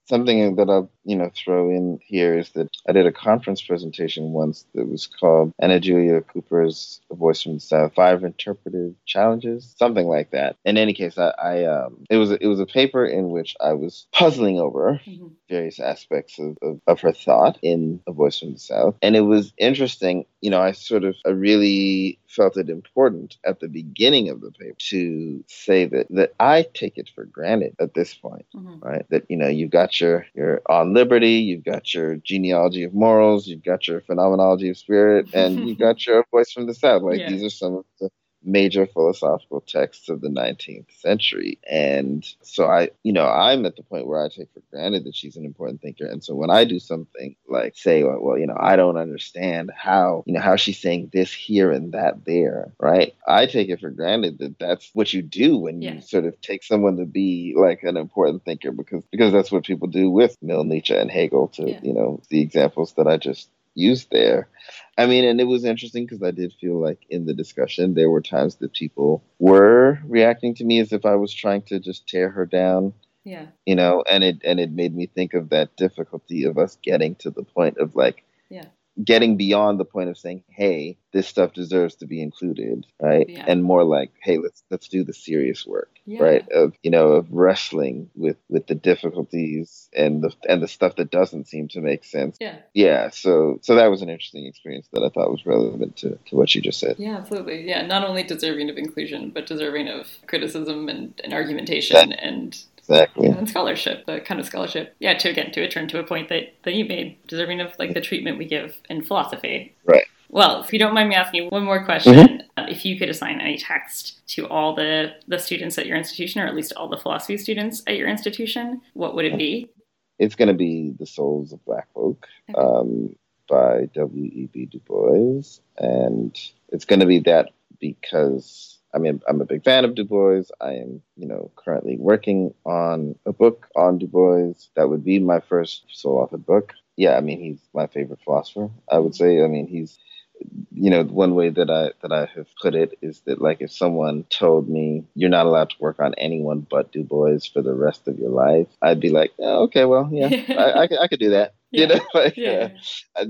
Something that I'll you know throw in here is that I did a conference presentation once that was called Anna Julia Cooper's A Voice from the South: Five Interpretive Challenges, something like that. In any case, I, I um, it was it was a paper in which I was puzzling over Mhm. various aspects of, of, of her thought in A Voice from the South. And it was interesting, you know, I sort of I really felt it important at the beginning of the paper to say that that I take it for granted at this point, Mhm. right? That you know, you've got your your on liberty, you've got your genealogy of morals, you've got your phenomenology of spirit, and you've [laughs] got your voice from the South. Like Yeah. these are some of the major philosophical texts of the 19th century. And so I, you know, I'm at the point where I take for granted that she's an important thinker. And so when I do something like say, well, well, you know, I don't understand how, you know, how she's saying this here and that there, right? I take it for granted that that's what you do when you sort of take someone to be like an important thinker because because that's what people do with Mill, Nietzsche, and Hegel to, Yeah. you know, the examples that I just used there. I mean, and it was interesting because I did feel like in the discussion there were times that people were reacting to me as if I was trying to just tear her down, Yeah. you know, and it and it made me think of that difficulty of us getting to the point of like Yeah. Getting beyond the point of saying, "Hey, this stuff deserves to be included," right? Yeah. And more like, "Hey, let's let's do the serious work." Yeah. Right of you know of wrestling with with the difficulties and the and the stuff that doesn't seem to make sense Yeah. yeah so so that was an interesting experience that i thought was relevant to, to what you just said Yeah, absolutely. Yeah, not only deserving of inclusion, but deserving of criticism and, and argumentation and, exactly and scholarship, the kind of scholarship. Yeah, to again to return to a point that, that you made, deserving of like the treatment we give in philosophy. Right. Well, if you don't mind me asking you one more question, uh, if you could assign any text to all the, the students at your institution, or at least all the philosophy students at your institution, what would it be? it's going to be the souls of black folk Okay. um, by w.e.b du bois and it's going to be that because i mean i'm a big fan of du bois i am you know currently working on a book on du bois that would be my first sole authored book yeah i mean he's my favorite philosopher i would say i mean he's you know one way that i that i have put it is that like if someone told me you're not allowed to work on anyone but du bois for the rest of your life i'd be like oh, okay well yeah [laughs] I, I, could- I could do that Yeah. you know [laughs] like, Yeah. uh,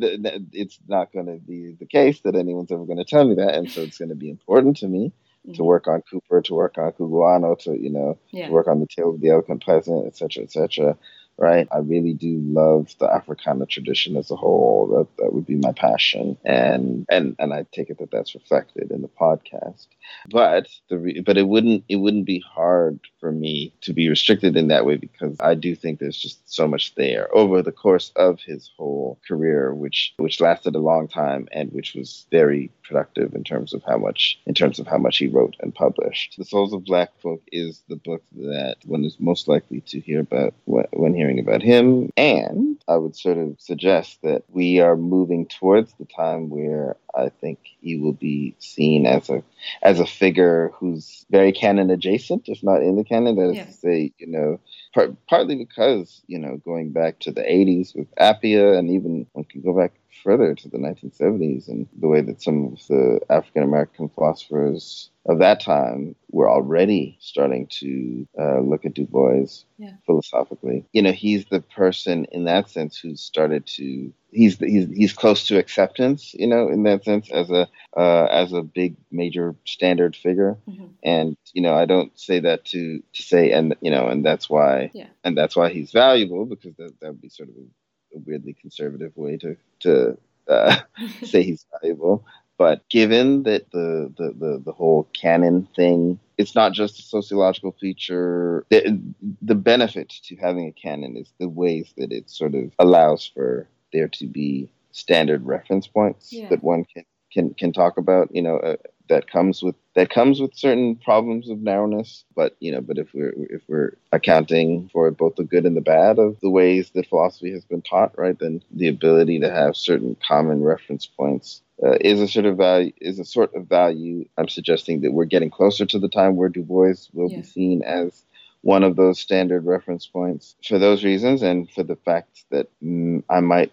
it's not going to be the case that anyone's ever going to tell me that and so it's going to be important to me to Mhm. work on cooper to work on Cugoano to you know Yeah. to work on the tale of the eloquent peasant etc etc right? I really do love the africana tradition as a whole. That that would be my passion. And and and i take it that that's reflected in the podcast. But the re- but it wouldn't it wouldn't be hard for me to be restricted in that way because I do think there's just so much there over the course of his whole career which which lasted a long time and which was very productive in terms of how much in terms of how much he wrote and published. The Souls of Black Folk is the book that one is most likely to hear about wh- when hearing about him and I would sort of suggest that we are moving towards the time where I think he will be seen as a as a figure who's very canon adjacent, if not in the canon. That is Yeah. to say, you know, part, partly because you know going back to the 80s with Appiah, and even one can go back further to the 1970s and the way that some of the African American philosophers of that time were already starting to uh, look at Du Bois yeah. philosophically. You know, he's the person in that sense who started to. He's he's he's close to acceptance. You know, in that sense, as a uh, as a big major standard figure. Mm-hmm. And you know, I don't say that to to say and you know, and that's why yeah. and that's why he's valuable because that that would be sort of a, a weirdly conservative way to to uh, [laughs] say he's valuable. But given that the, the, the, the, whole canon thing, it's not just a sociological feature. The, the benefit to having a canon is the ways that it sort of allows for there to be standard reference points yeah. that one can, can, can talk about. You know, uh, that comes with that comes with certain problems of narrowness but you know but if we're if we're accounting for both the good and the bad of the ways that philosophy has been taught right then the ability to have certain common reference points uh, is a sort of value is a sort of value i'm suggesting that we're getting closer to the time where du bois will yeah. be seen as one of those standard reference points for those reasons and for the fact that mm, i might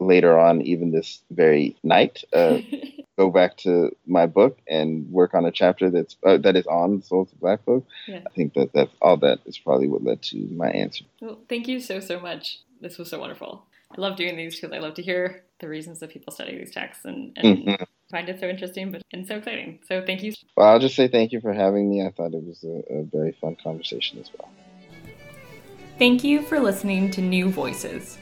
later on even this very night uh, [laughs] go back to my book and work on a chapter that's uh, that is on the Souls of Black Folk. Yeah. I think that that's all that is probably what led to my answer. Well, thank you so so much. This was so wonderful. I love doing these because I love to hear the reasons that people study these texts and, and mm-hmm. find it so interesting but and so exciting. So thank you. Well, I'll just say thank you for having me. I thought it was a, a very fun conversation as well. Thank you for listening to New Voices.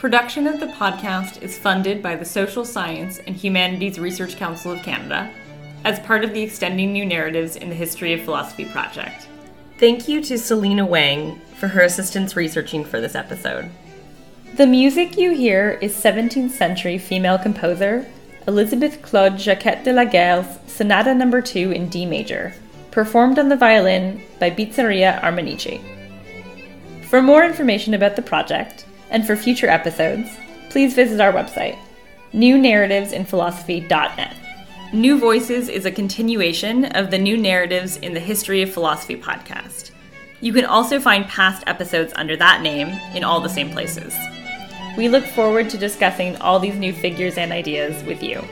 Production of the podcast is funded by the Social Science and Humanities Research Council of Canada as part of the Extending New Narratives in the History of Philosophy project. Thank you to Selena Wang for her assistance researching for this episode. The music you hear is 17th century female composer Elizabeth Claude Jacquet de la Guerre's Sonata No. 2 in D major, performed on the violin by Bizzaria Armanici. For more information about the project, and for future episodes, please visit our website, newnarrativesinphilosophy.net. New Voices is a continuation of the New Narratives in the History of Philosophy podcast. You can also find past episodes under that name in all the same places. We look forward to discussing all these new figures and ideas with you.